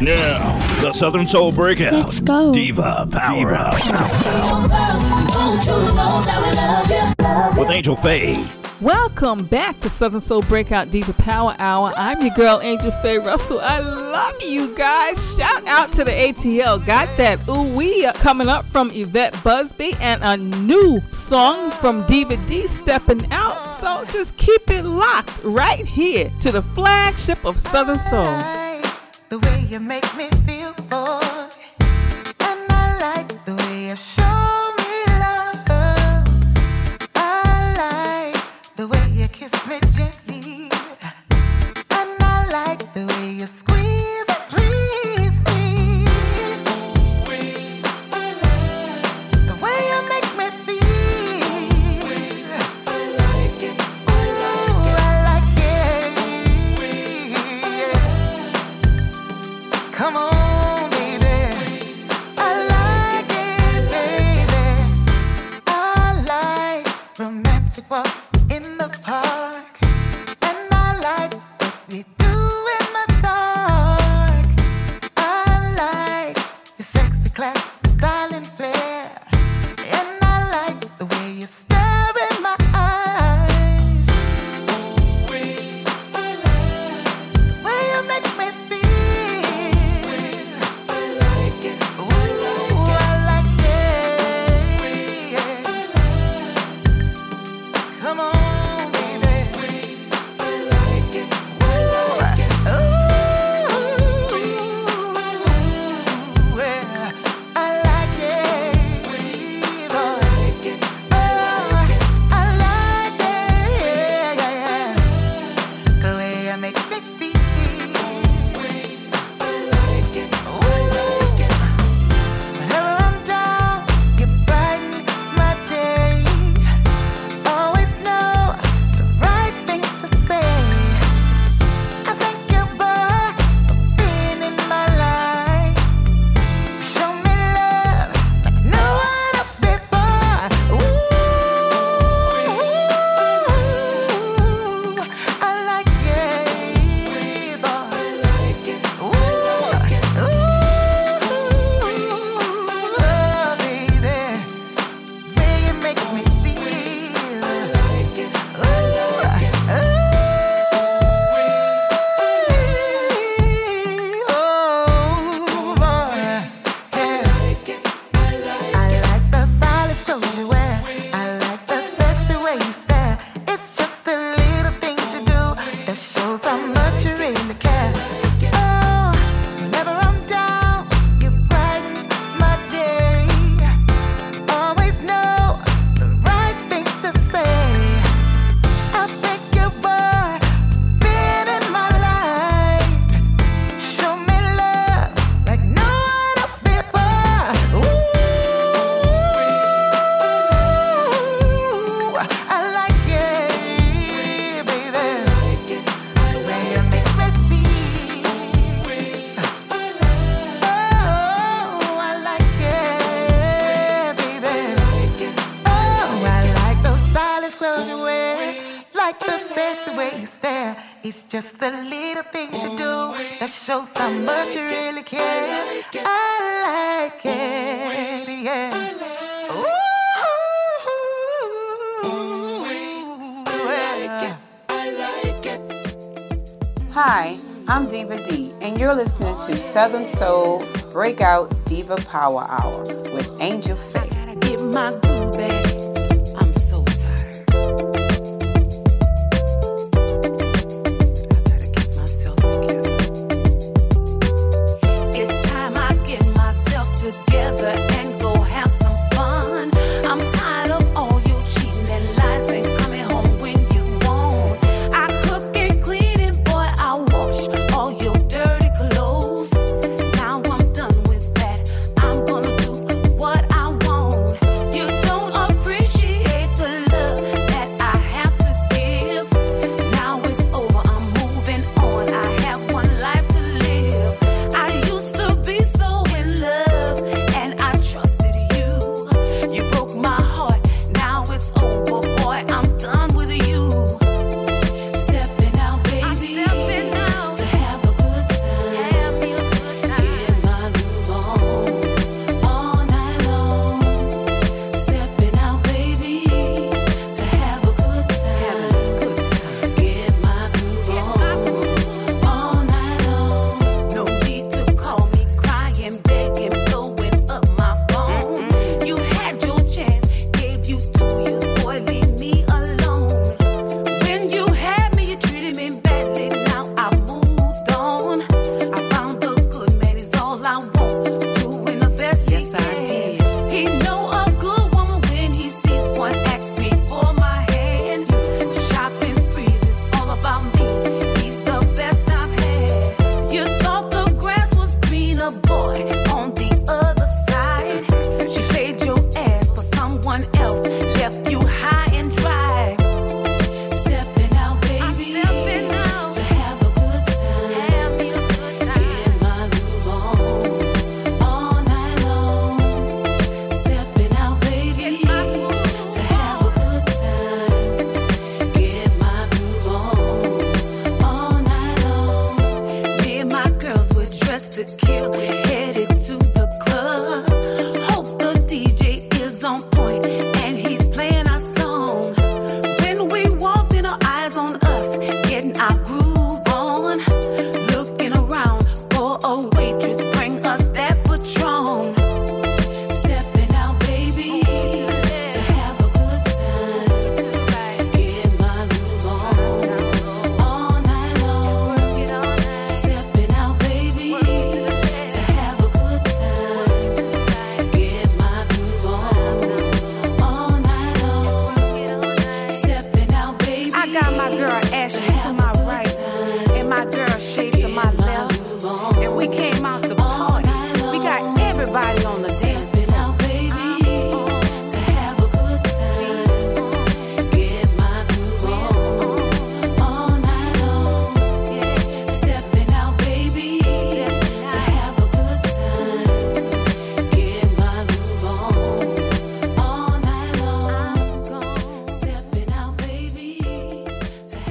Now, the Southern Soul Breakout. Let's go. Diva Power Diva. With Angel Faye. Welcome back to Southern Soul Breakout Diva Power Hour. I'm your girl, Angel Faye Russell. I love you guys. Shout out to the ATL. Got that ooh we coming up from Evette Busby and a new song from Diva Dee stepping out. So just keep it locked right here to the flagship of Southern Soul you make me little things you do that shows how much you really care. I like it, yeah. Hi, I'm Diva Dee, and you're listening to Southern Soul Breakout Diva Power Hour with Angel Faye.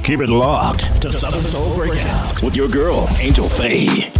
Keep it locked to Southern Soul Breakout with your girl, Angel Faye.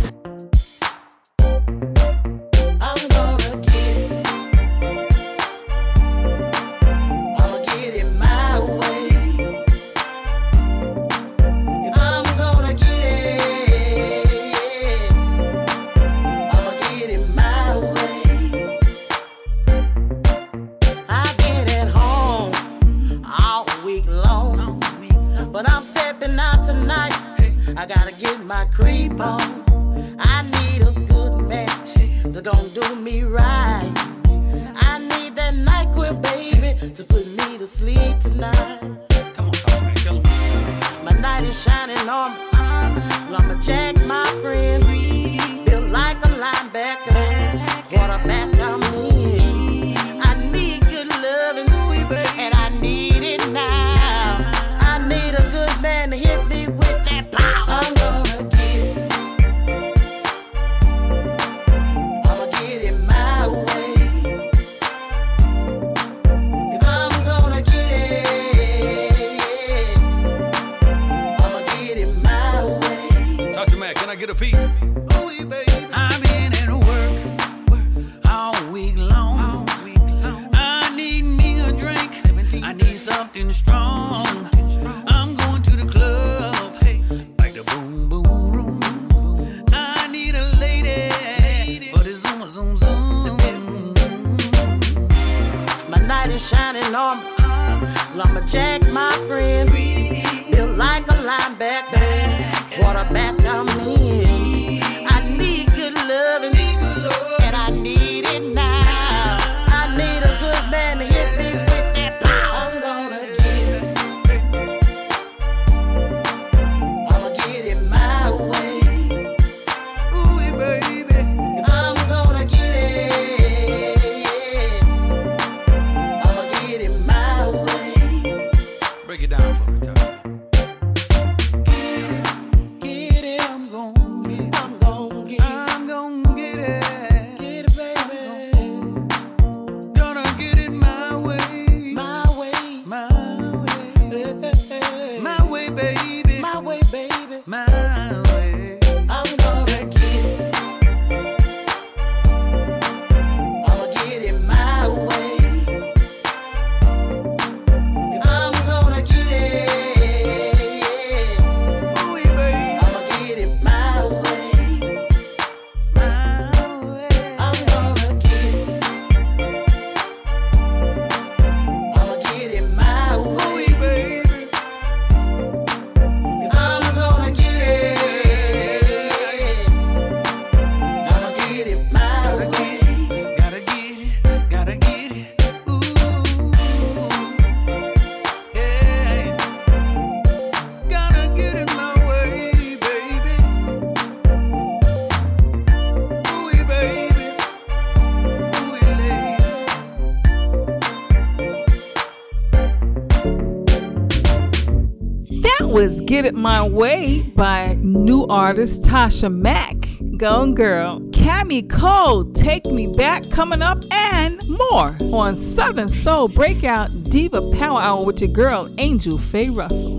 Get It My Way by new artist Tasha Mack. Gone Girl, Cami Cole, Take Me Back coming up, and more on Southern Soul Breakout Diva Power Hour with your girl, Angel Faye Russell.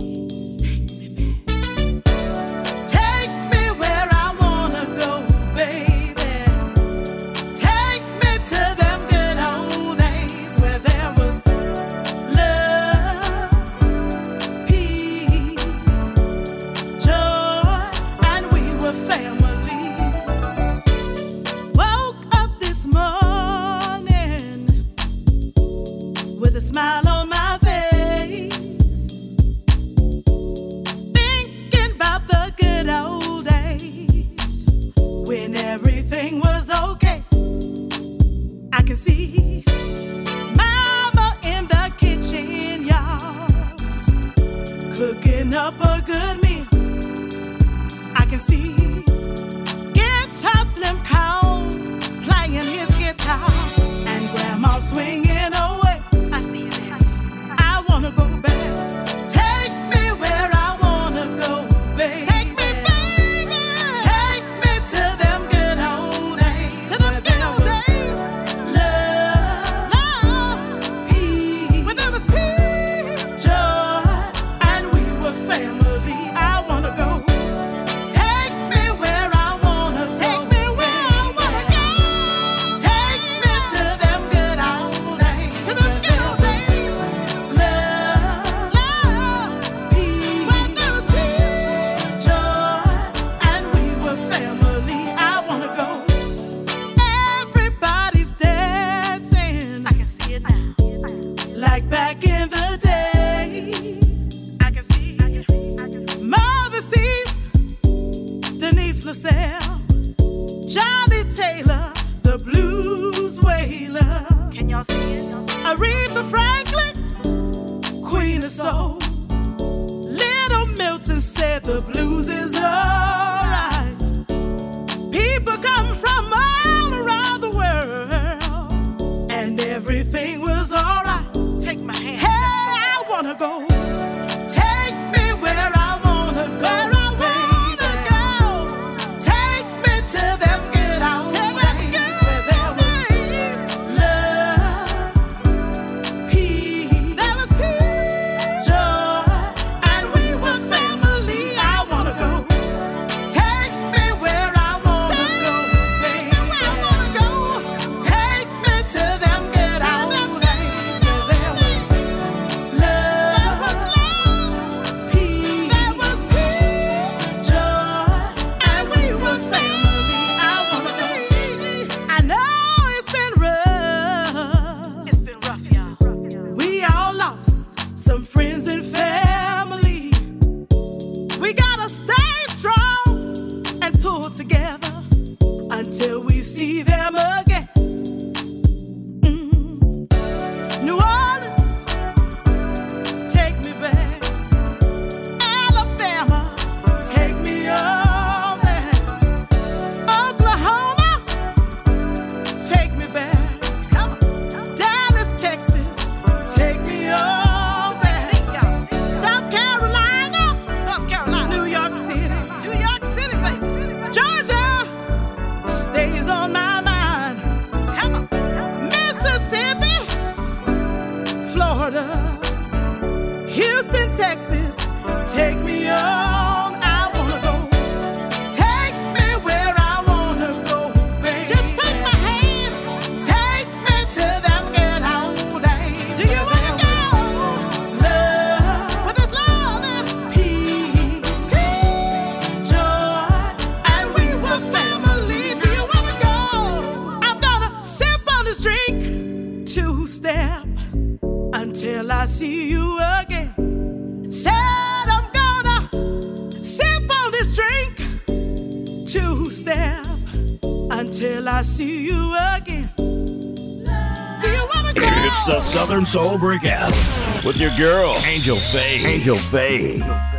Texas. Take me Southern Soul Breakout with your girl, Angel Faye. Angel Faye.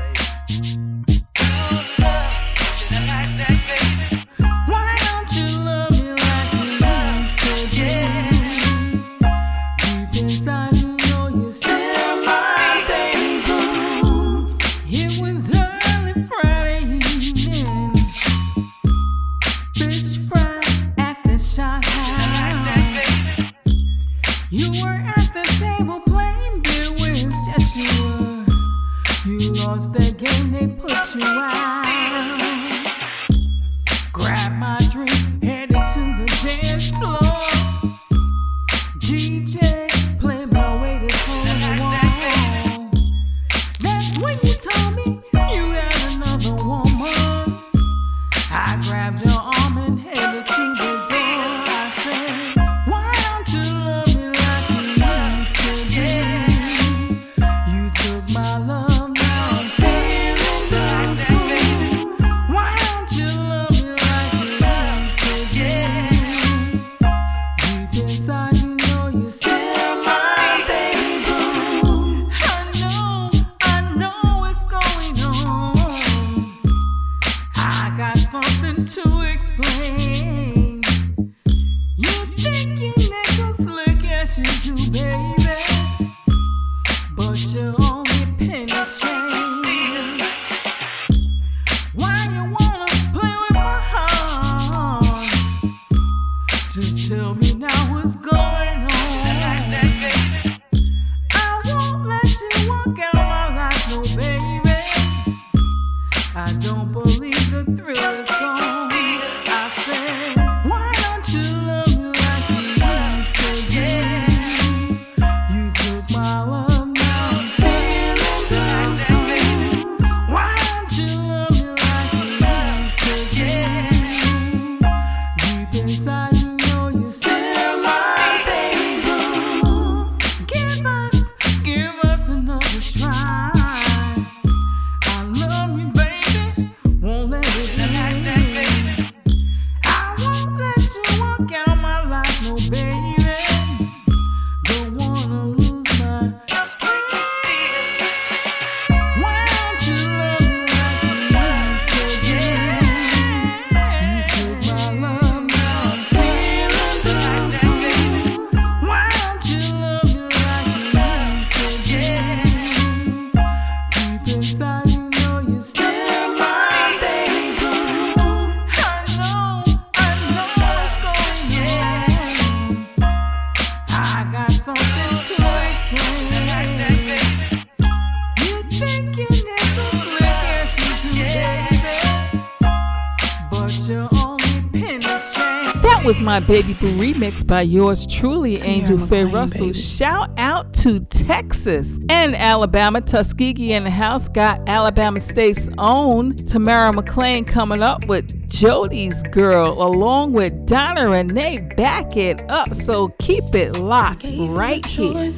That was my Baby Boo remix by yours truly, Angel Faye Russell. Shout out to Texas and Alabama. Tuskegee in the house got Alabama State's own Tamara McLean coming up with Jody's Girl along with Donna Renee. Back it up. So keep it locked right here.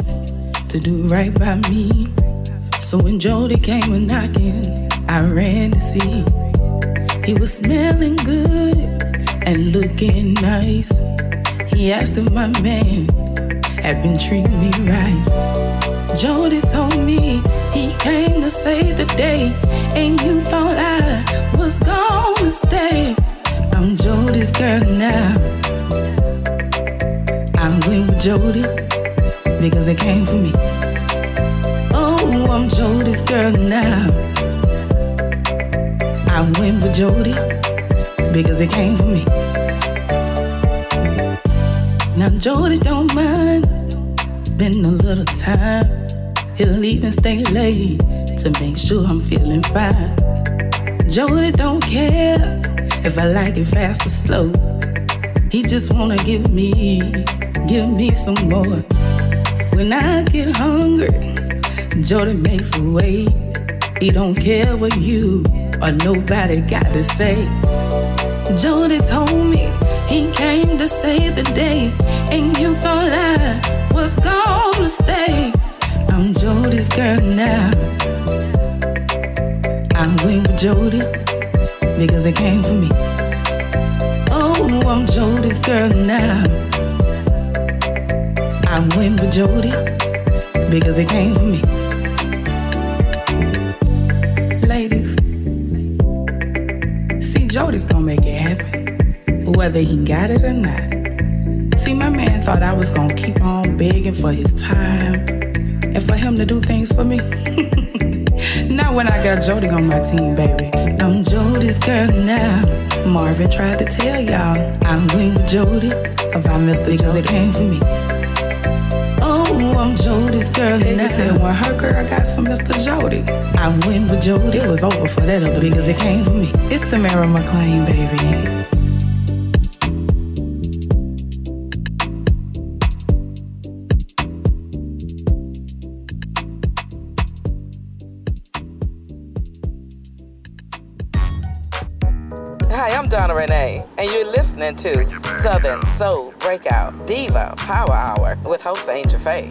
To do right by me. So when Jody came a knocking, I ran to see. He was smelling good and looking nice. He asked if my man had been treating me right. Jody told me he came to save the day, and you thought I was gonna stay. I'm Jody's girl now. I'm with Jody because it came for me. Oh, I'm Jody's girl now. I went with Jody because it came for me. Now Jody don't mind Been a little time. He'll even stay late to make sure I'm feeling fine. Jody don't care if I like it fast or slow. He just wanna give me, give me some more. When I get hungry, Jody makes a way. He don't care what you or nobody got to say. Jody told me he came to save the day, and you thought I was gonna stay. I'm Jody's girl now. I'm going with Jody because it came for me. Oh, I'm Jody's girl now. I went with Jody because it came for me. Ladies, see, Jody's gonna make it happen, whether he got it or not. See, my man thought I was gonna keep on begging for his time and for him to do things for me. Not when I got Jody on my team, baby. I'm Jody's girl now. Marvin tried to tell y'all I'm with Jody about Mr. because it came for me. I'm Jody's girl And They said when her girl got some Mr. Jody, I went with Jody. It was over for that other because it came for me. It's Tamara McLean, baby. Hi, I'm Donna Renee, and you're listening to Southern Soul Breakout Diva Power Hour with host Angel Faye.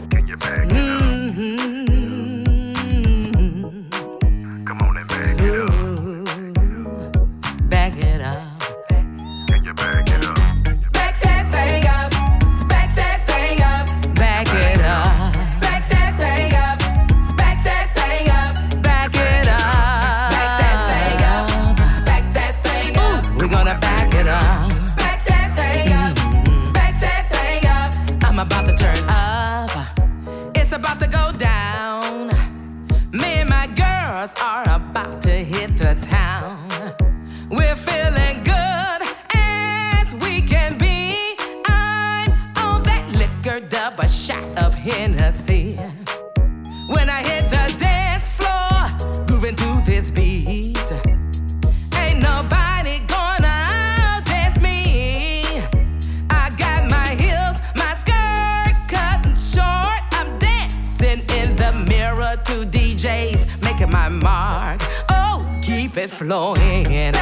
up a shot of Hennessy. When I hit the dance floor, grooving to this beat, ain't nobody gonna outdance me. I got my heels, my skirt cut short. I'm dancing in the mirror to DJs, making my mark. Oh, keep it flowing.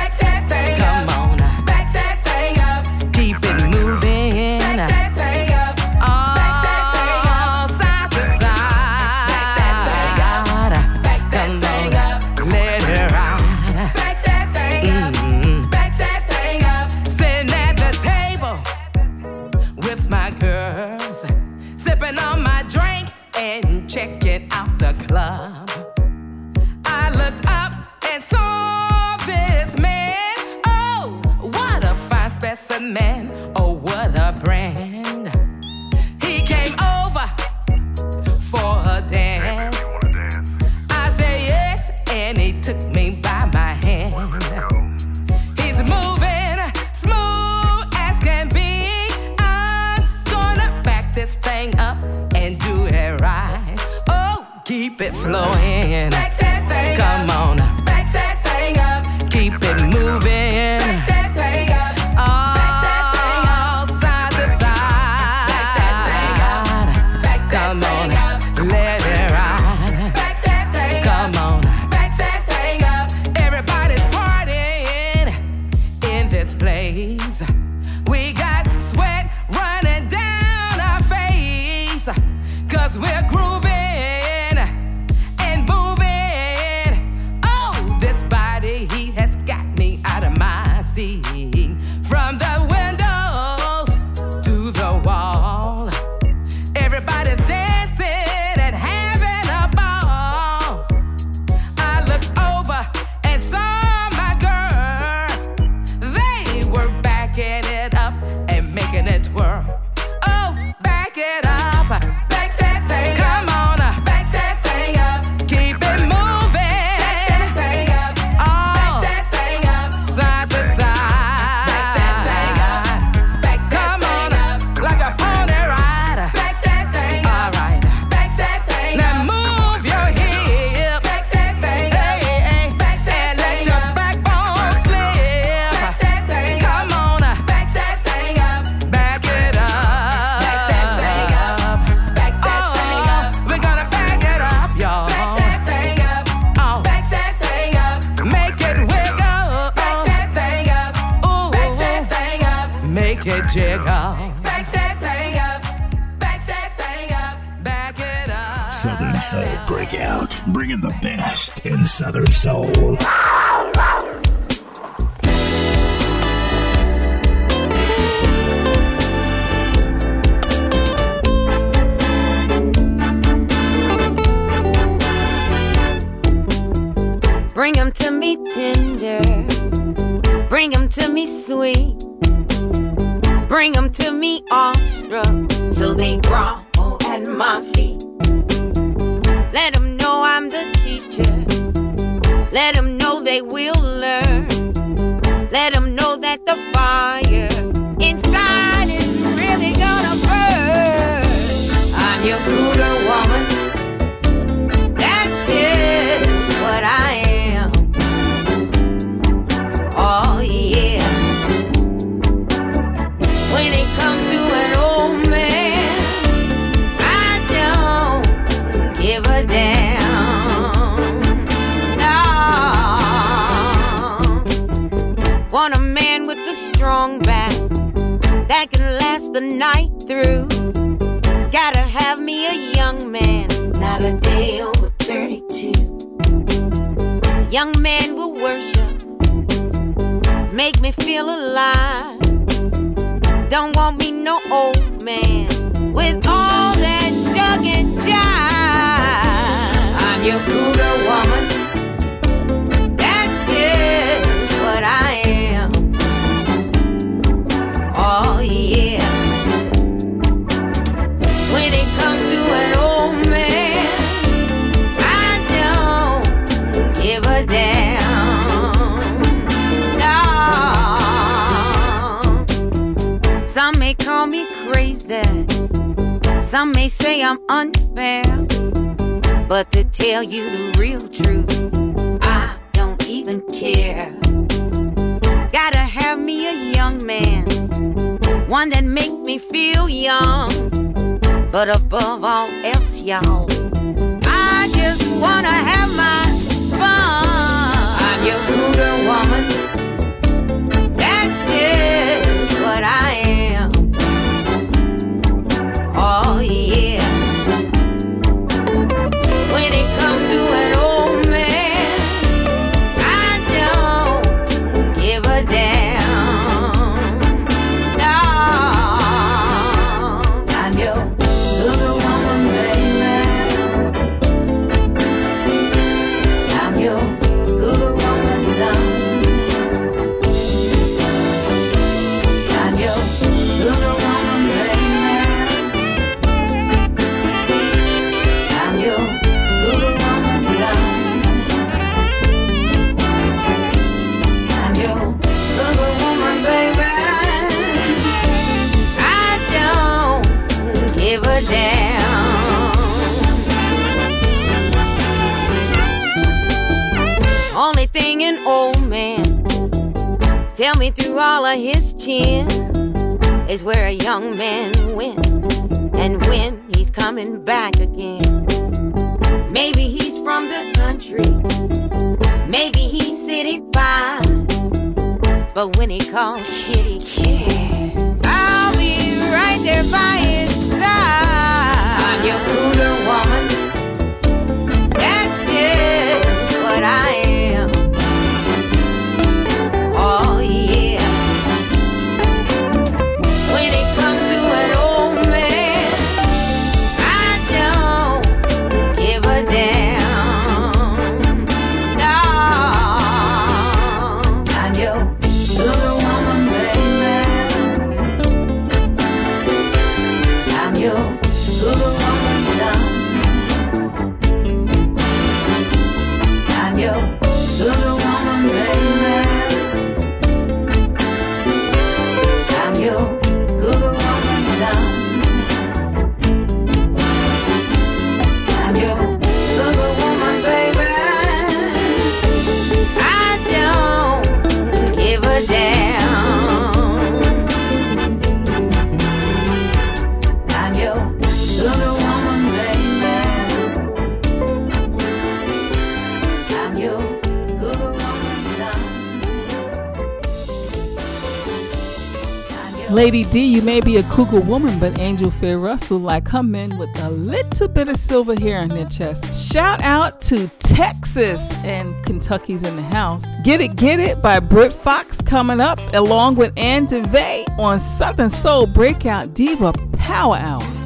But above all else, y'all, You may be a cougar woman, but Angel Faye Russell like come in with a little bit of silver hair on their chest. Shout out to Texas and Kentucky's in the house. Get It Get It by Britt Fox coming up, along with Anne DeVay on Southern Soul Breakout Diva Power Hour.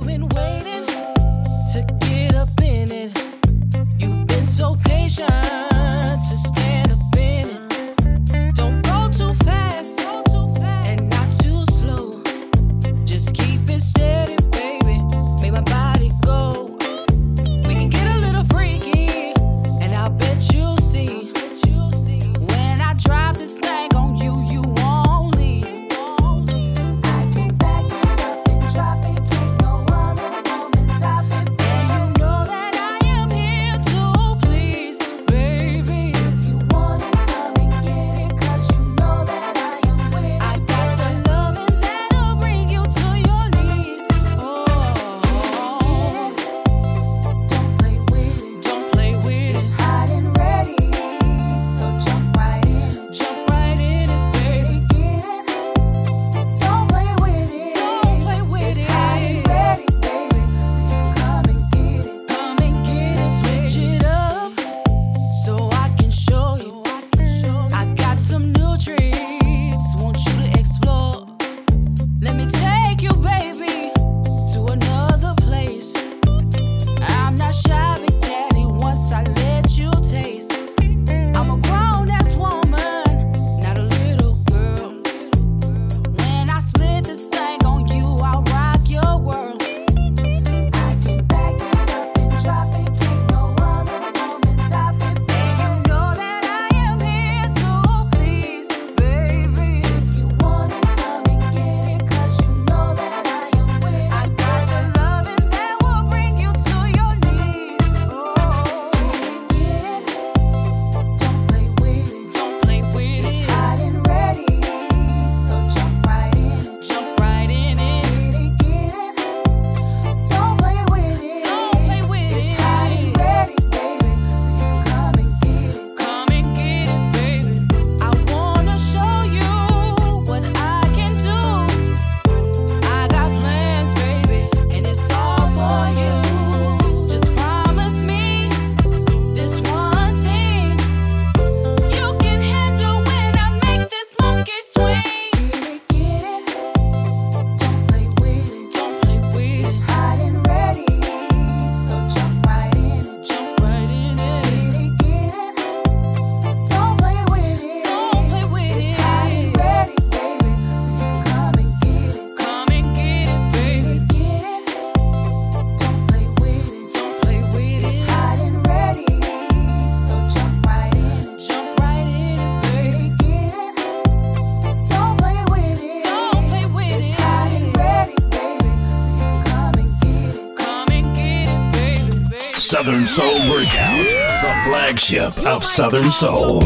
Southern Soul Breakout, the flagship of Southern Soul.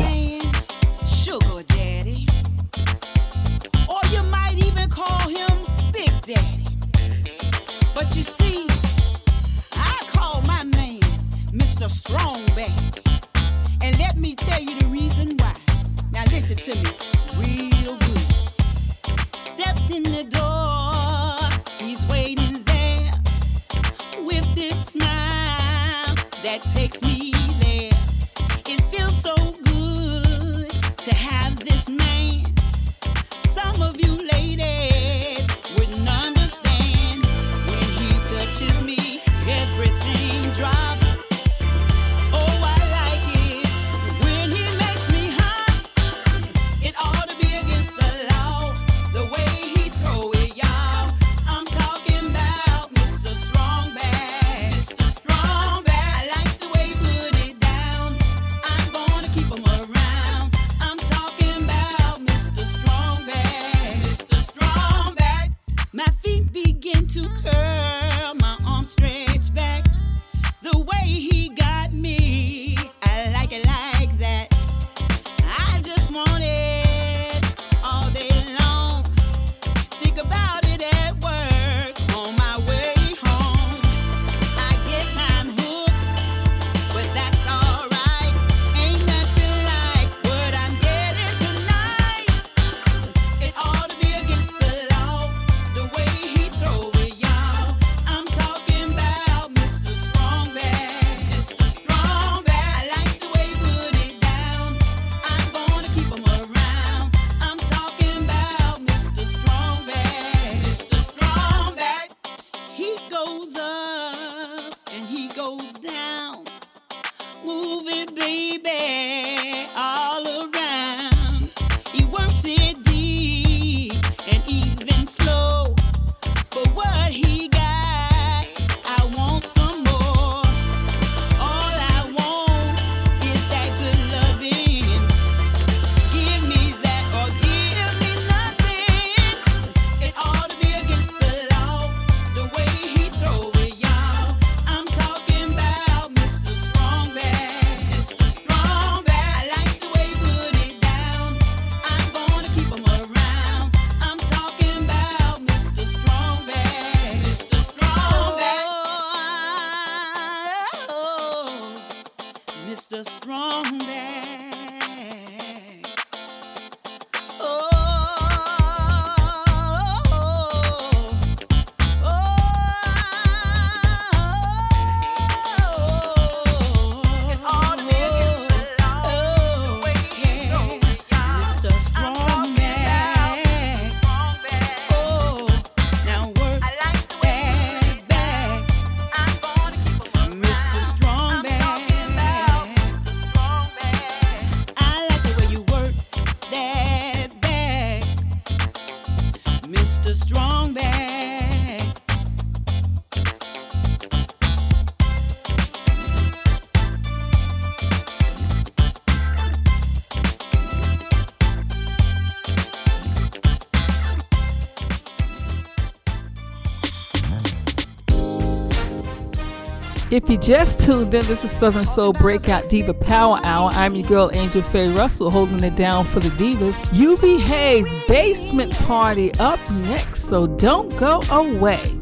If you just tuned in, this is Southern Soul Breakout Diva Power Hour. I'm your girl Angel Faye Russell holding it down for the divas. UB Hayes Basement Party up next, so don't go away.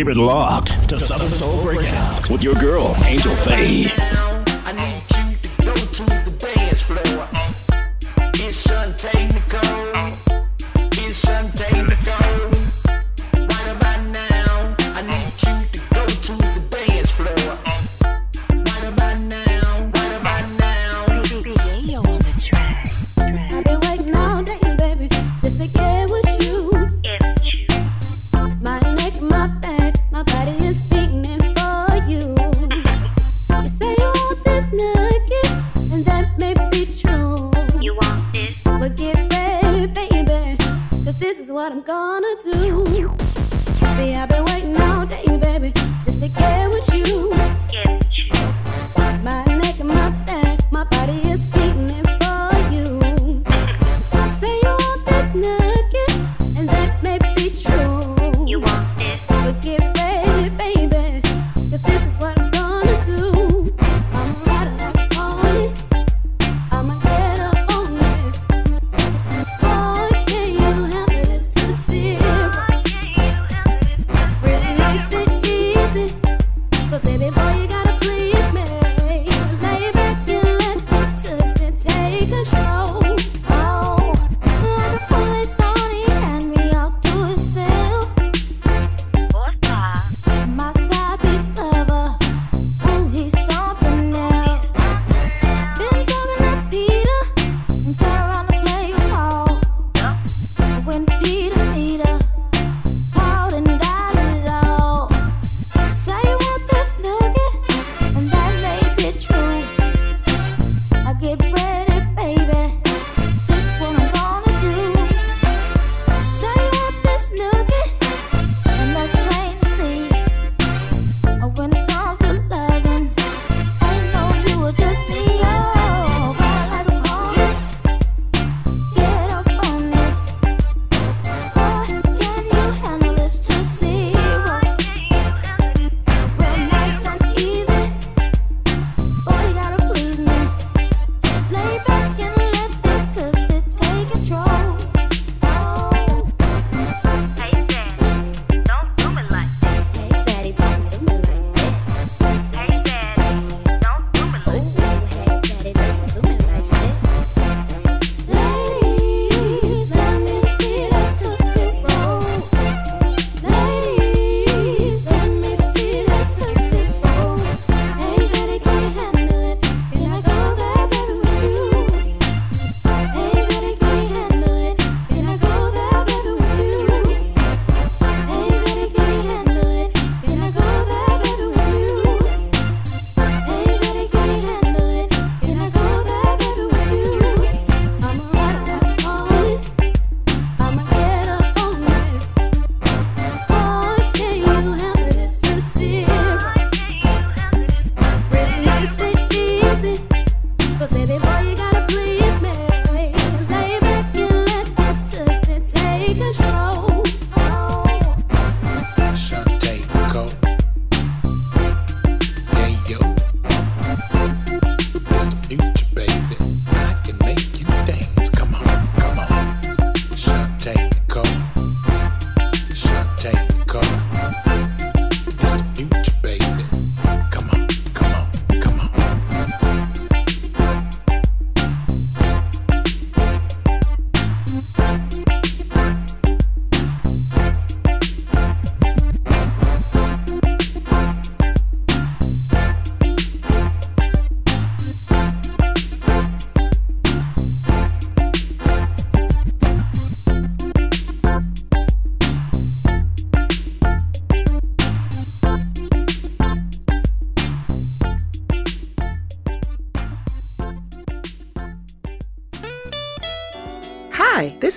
Keep it locked to Southern Soul Breakout with your girl, Angel Faye.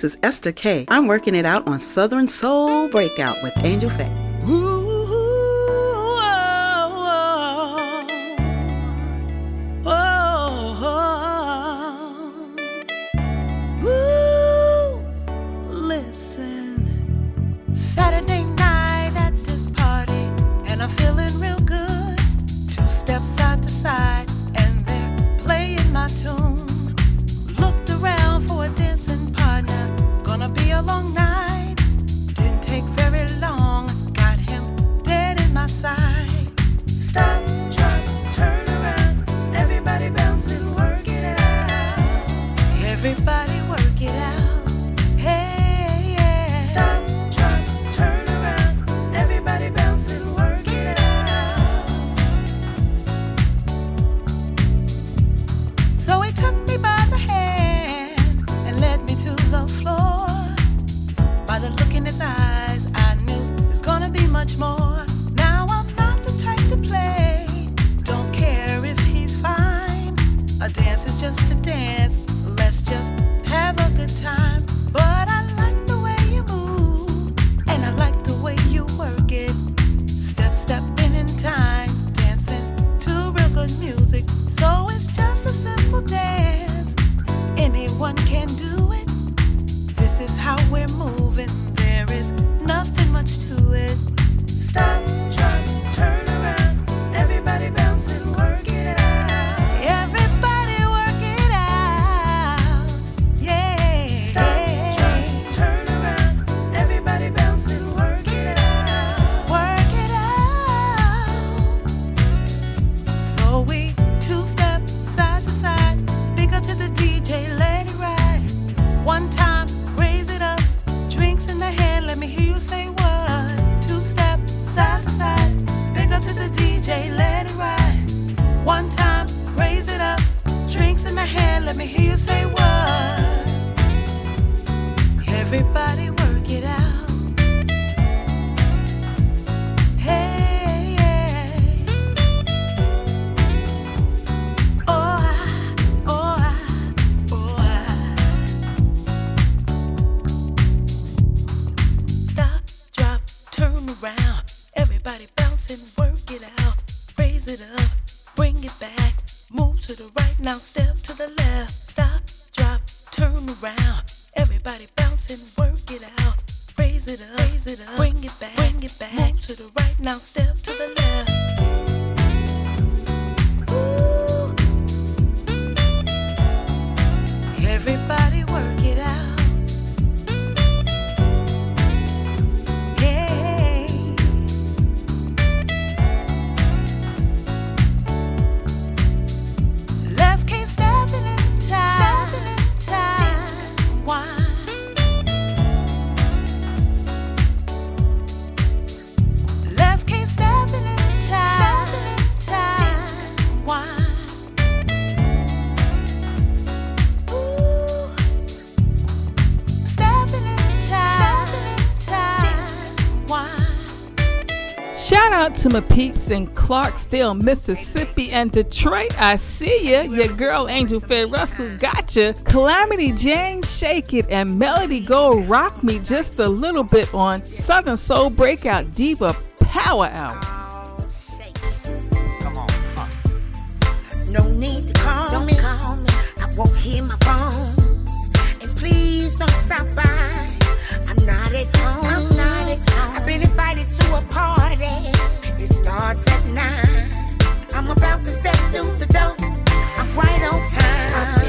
is Esther K. I'm working it out on Southern Soul Breakout with Angel Faye. it out, raise it up, bring it back. Move to the right now, step to the left. Stop, drop, turn around. Everybody bouncing, work it out. Raise it up, raise it up, bring it back, bring it back. Move to the right now, step to the left. Everybody work. to my peeps in Clarksdale, Mississippi, and Detroit. I see ya. Your girl Angel Faye Russell gotcha. Calamity Jane Shake It and Melody go rock me just a little bit on Southern Soul Breakout Diva Power Hour. No need to call don't me. Call me. I won't hear my phone. And please don't stop by. I'm not at home. I'm not at home. I've been invited to a party starts at nine. I'm about to step through the door. I'm right on time.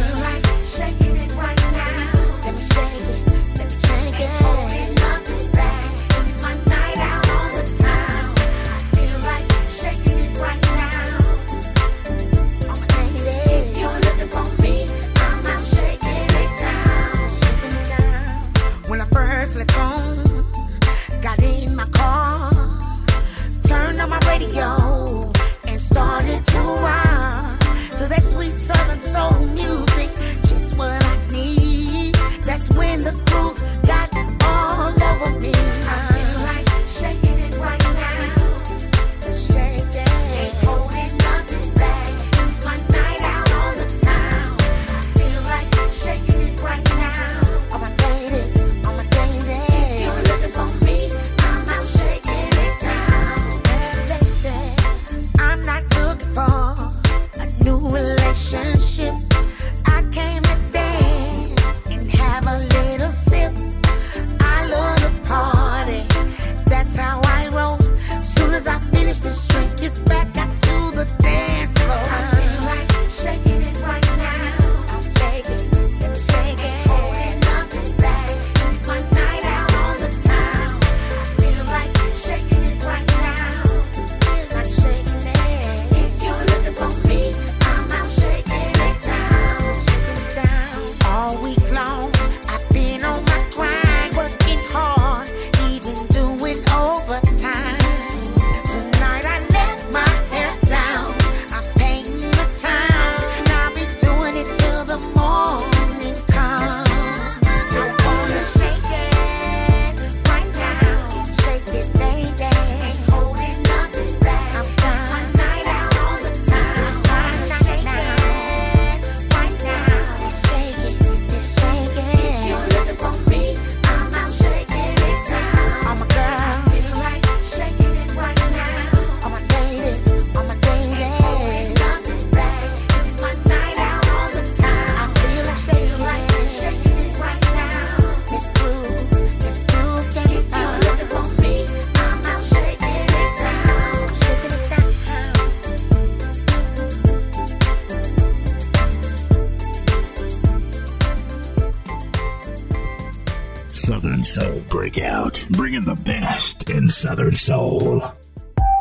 bringing the best in Southern Soul.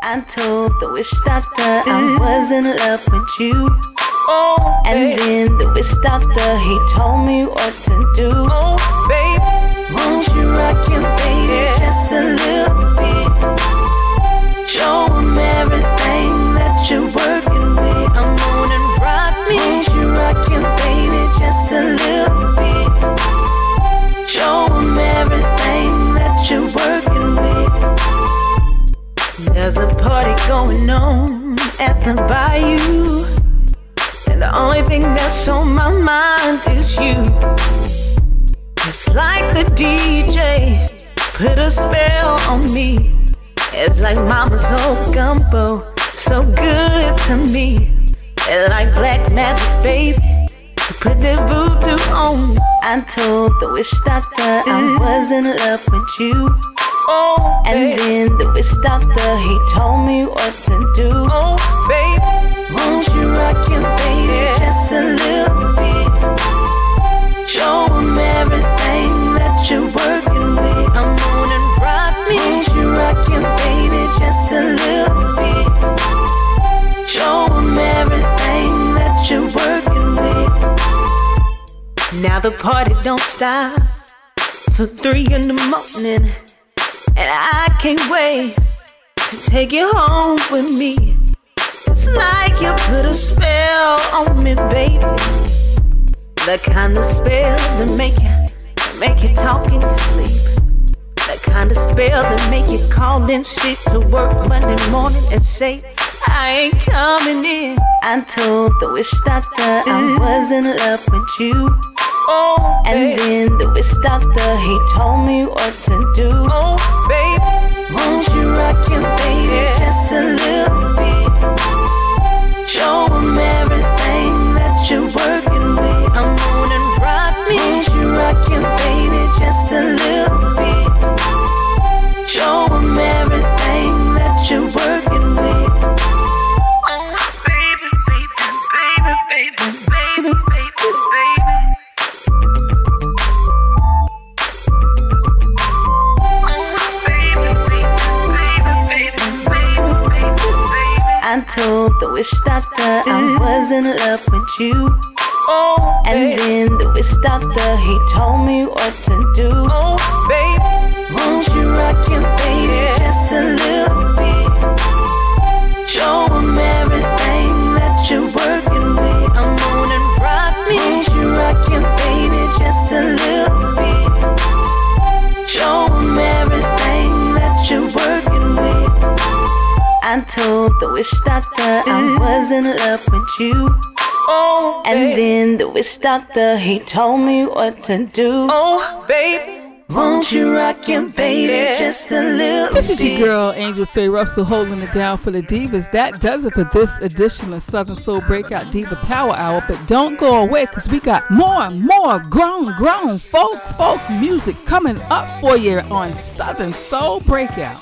I told the wish doctor I was in love with you. Oh, and then the wish doctor, he told me what to do. Oh, babe. Won't you rock your baby yeah. just a little bit? Show him everything that you're working with. I'm gonna rock me. Won't you rock your baby just a little bit? You're working with. There's a party going on at the bayou. And the only thing that's on my mind is you. It's like the DJ put a spell on me. It's like mama's old gumbo, so good to me. It's like black magic, baby. Put the voodoo on. I told the witch doctor I mm-hmm. was in love with you. Oh, and then the witch doctor he told me what to do. Oh, baby, won't you rock your baby just a little bit? Show him everything that you're working with. Come on and rock me. Won't you rock your baby just a little bit? Show him everything that you're working with. Now the party don't stop till three in the morning, and I can't wait to take you home with me. It's like you put a spell on me, baby. The kind of spell that make you make you talk in your sleep. The kind of spell that make you call in shit to work Monday morning and say, I ain't coming in. I told the witch doctor I mm-hmm. was in love with you. Oh, and then the witch doctor he told me what to do. Oh, baby, won't you rock your baby just a little bit? Show him everything that you're working with. On and rock me. Won't you rock your baby just a little bit? Show him everything that you're working I told the witch doctor I was in love with you. Oh, and then the witch doctor he told me what to do. Oh, baby, won't you rock your baby just a little bit? Show him everything that you're working with. On and rock me. Won't you rock your baby just a little bit? Show him everything that you're working. I told the witch doctor I was in love with you. Oh, and then the witch doctor he told me what to do. Oh, baby. Won't you rock your baby just a little This is your girl, Angel Faye Russell, holding it down for the divas. That does it for this edition of Southern Soul Breakout Diva Power Hour. But don't go away because we got more and more grown, grown folk, folk music coming up for you on Southern Soul Breakout.